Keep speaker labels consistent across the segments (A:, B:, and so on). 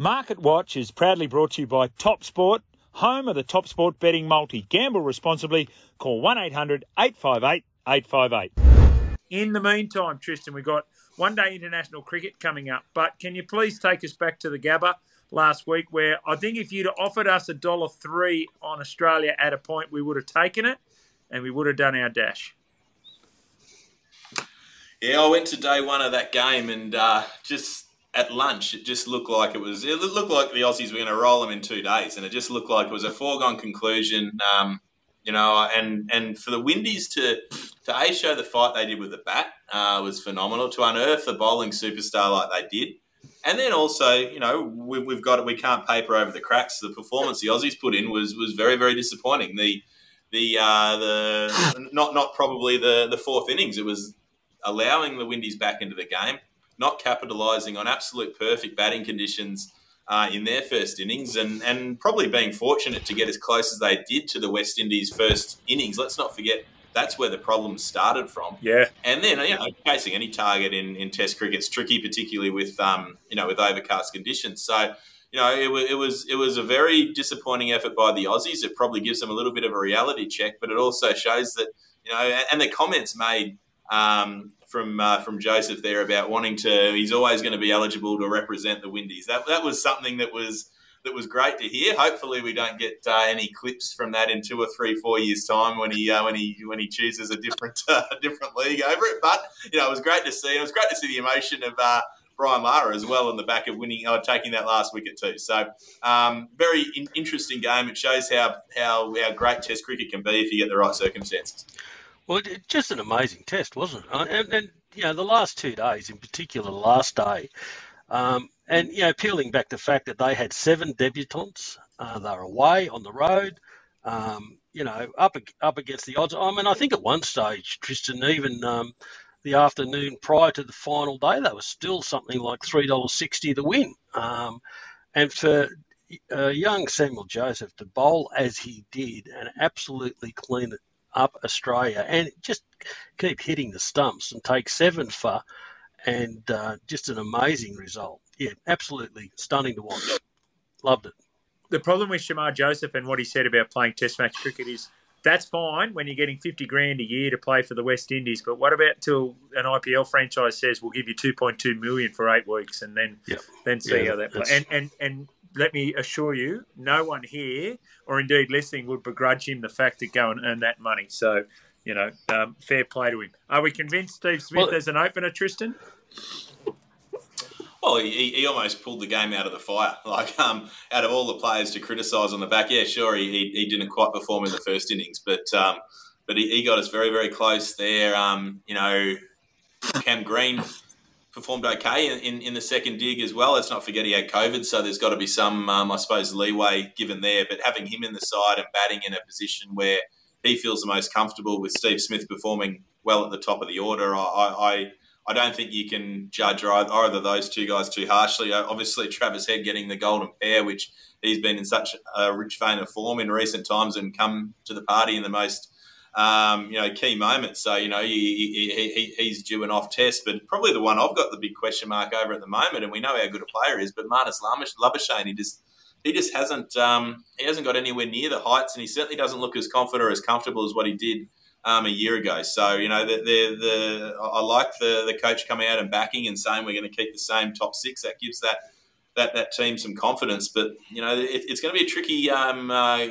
A: Market Watch is proudly brought to you by Top Sport, home of the Top Sport betting multi. Gamble responsibly. Call 1-800-858-858. In the meantime, Tristan, we've got one day international cricket coming up, but can you please take us back to the Gabba last week where I think if you'd offered us a dollar three on Australia at a point, we would have taken it and we would have done our dash.
B: Yeah, I went to day one of that game and uh, just at lunch, it just looked like it was. It looked like the Aussies were going to roll them in two days, and it just looked like it was a foregone conclusion. Um, you know, and and for the Windies to to a show the fight they did with the bat uh, was phenomenal. To unearth a bowling superstar like they did, and then also, you know, we, have got. We can't paper over the cracks. The performance the Aussies put in was was very very disappointing. The the uh, the not not probably the the fourth innings. It was allowing the Windies back into the game not capitalising on absolute perfect batting conditions uh, in their first innings and, and probably being fortunate to get as close as they did to the West Indies' first innings. Let's not forget that's where the problem started from.
A: Yeah.
B: And then, you know, chasing any target in, in Test cricket is tricky, particularly with, um, you know, with overcast conditions. So, you know, it, was, it was it was a very disappointing effort by the Aussies. It probably gives them a little bit of a reality check, but it also shows that, you know, and the comments made um, from uh, from Joseph there about wanting to. He's always going to be eligible to represent the Windies. That that was something that was that was great to hear. Hopefully, we don't get uh, any clips from that in two or three, four years' time when he uh, when he when he chooses a different uh, different league over it. But you know, it was great to see. It was great to see the emotion of. Uh, Brian Lara as well on the back of winning, uh, taking that last wicket too. So, um, very in- interesting game. It shows how, how how great Test cricket can be if you get the right circumstances.
C: Well, just an amazing test, wasn't it? And, and you know, the last two days, in particular, last day, um, and you know, peeling back the fact that they had seven debutants, uh, they were away on the road, um, you know, up up against the odds. I mean, I think at one stage, Tristan, even um, the afternoon prior to the final day, they were still something like three dollars sixty to win. Um, and for uh, young Samuel Joseph to bowl as he did and absolutely clean it up Australia and just keep hitting the stumps and take seven for, and uh, just an amazing result. Yeah, absolutely stunning to watch. Loved it.
A: The problem with Shamar Joseph and what he said about playing Test match cricket is that's fine when you're getting 50 grand a year to play for the West Indies, but what about till an IPL franchise says we'll give you 2.2 million for eight weeks and then yep. then see yeah, how that plays? And and and let me assure you, no one here or indeed listening would begrudge him the fact to go and earn that money. So, you know, um, fair play to him. Are we convinced Steve Smith well, as an opener, Tristan?
B: Well, he, he almost pulled the game out of the fire. Like, um, out of all the players to criticise on the back, yeah, sure, he, he, he, didn't quite perform in the first innings, but um, but he, he, got us very, very close there. Um, you know, Cam Green performed okay in, in, in, the second dig as well. Let's not forget he had COVID, so there's got to be some, um, I suppose, leeway given there. But having him in the side and batting in a position where he feels the most comfortable with Steve Smith performing well at the top of the order, I, I, I don't think you can judge either, those two guys too harshly. Uh, obviously, Travis Head getting the golden pair, which he's been in such a rich vein of form in recent times and come to the party in the most um, you know, key moments. So, you know, he, he, he, he's due an off test, but probably the one I've got the big question mark over at the moment, and we know how good a player is, but Marnus Labuschagne, he just he just hasn't um, he hasn't got anywhere near the heights, and he certainly doesn't look as confident or as comfortable as what he did um, a year ago. So you know, the, the, the I like the the coach coming out and backing and saying we're going to keep the same top six. That gives that that that team some confidence. But you know, it, it's going to be a tricky um, uh,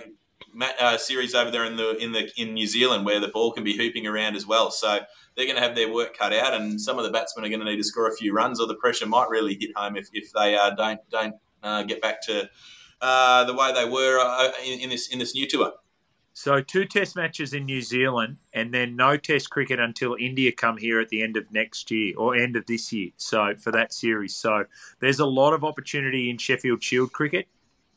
B: uh, series over there in the in the in New Zealand where the ball can be hooping around as well. So they're going to have their work cut out, and some of the batsmen are going to need to score a few runs, or the pressure might really hit home if, if they uh, don't don't uh, get back to uh, the way they were uh, in, in, this in this new tour.
A: So two test matches in New Zealand, and then no test cricket until India come here at the end of next year or end of this year. So for that series, so there's a lot of opportunity in Sheffield Shield cricket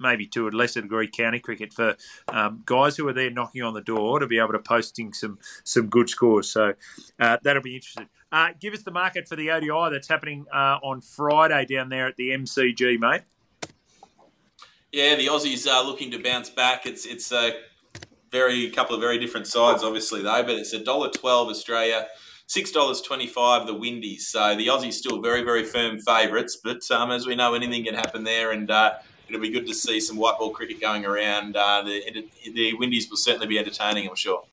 A: maybe to a lesser degree county cricket for um, guys who are there knocking on the door to be able to posting some some good scores. So uh, that'll be interesting. Uh, give us the market for the ODI that's happening uh, on Friday down there at the MCG, mate.
B: Yeah, the Aussies are looking to bounce back. It's it's a very couple of very different sides, obviously though, but it's a dollar twelve Australia. Six dollars twenty-five the Windies. So the Aussies still very, very firm favourites, but um, as we know, anything can happen there. And uh, it'll be good to see some white ball cricket going around. Uh, the, the Windies will certainly be entertaining, I'm sure.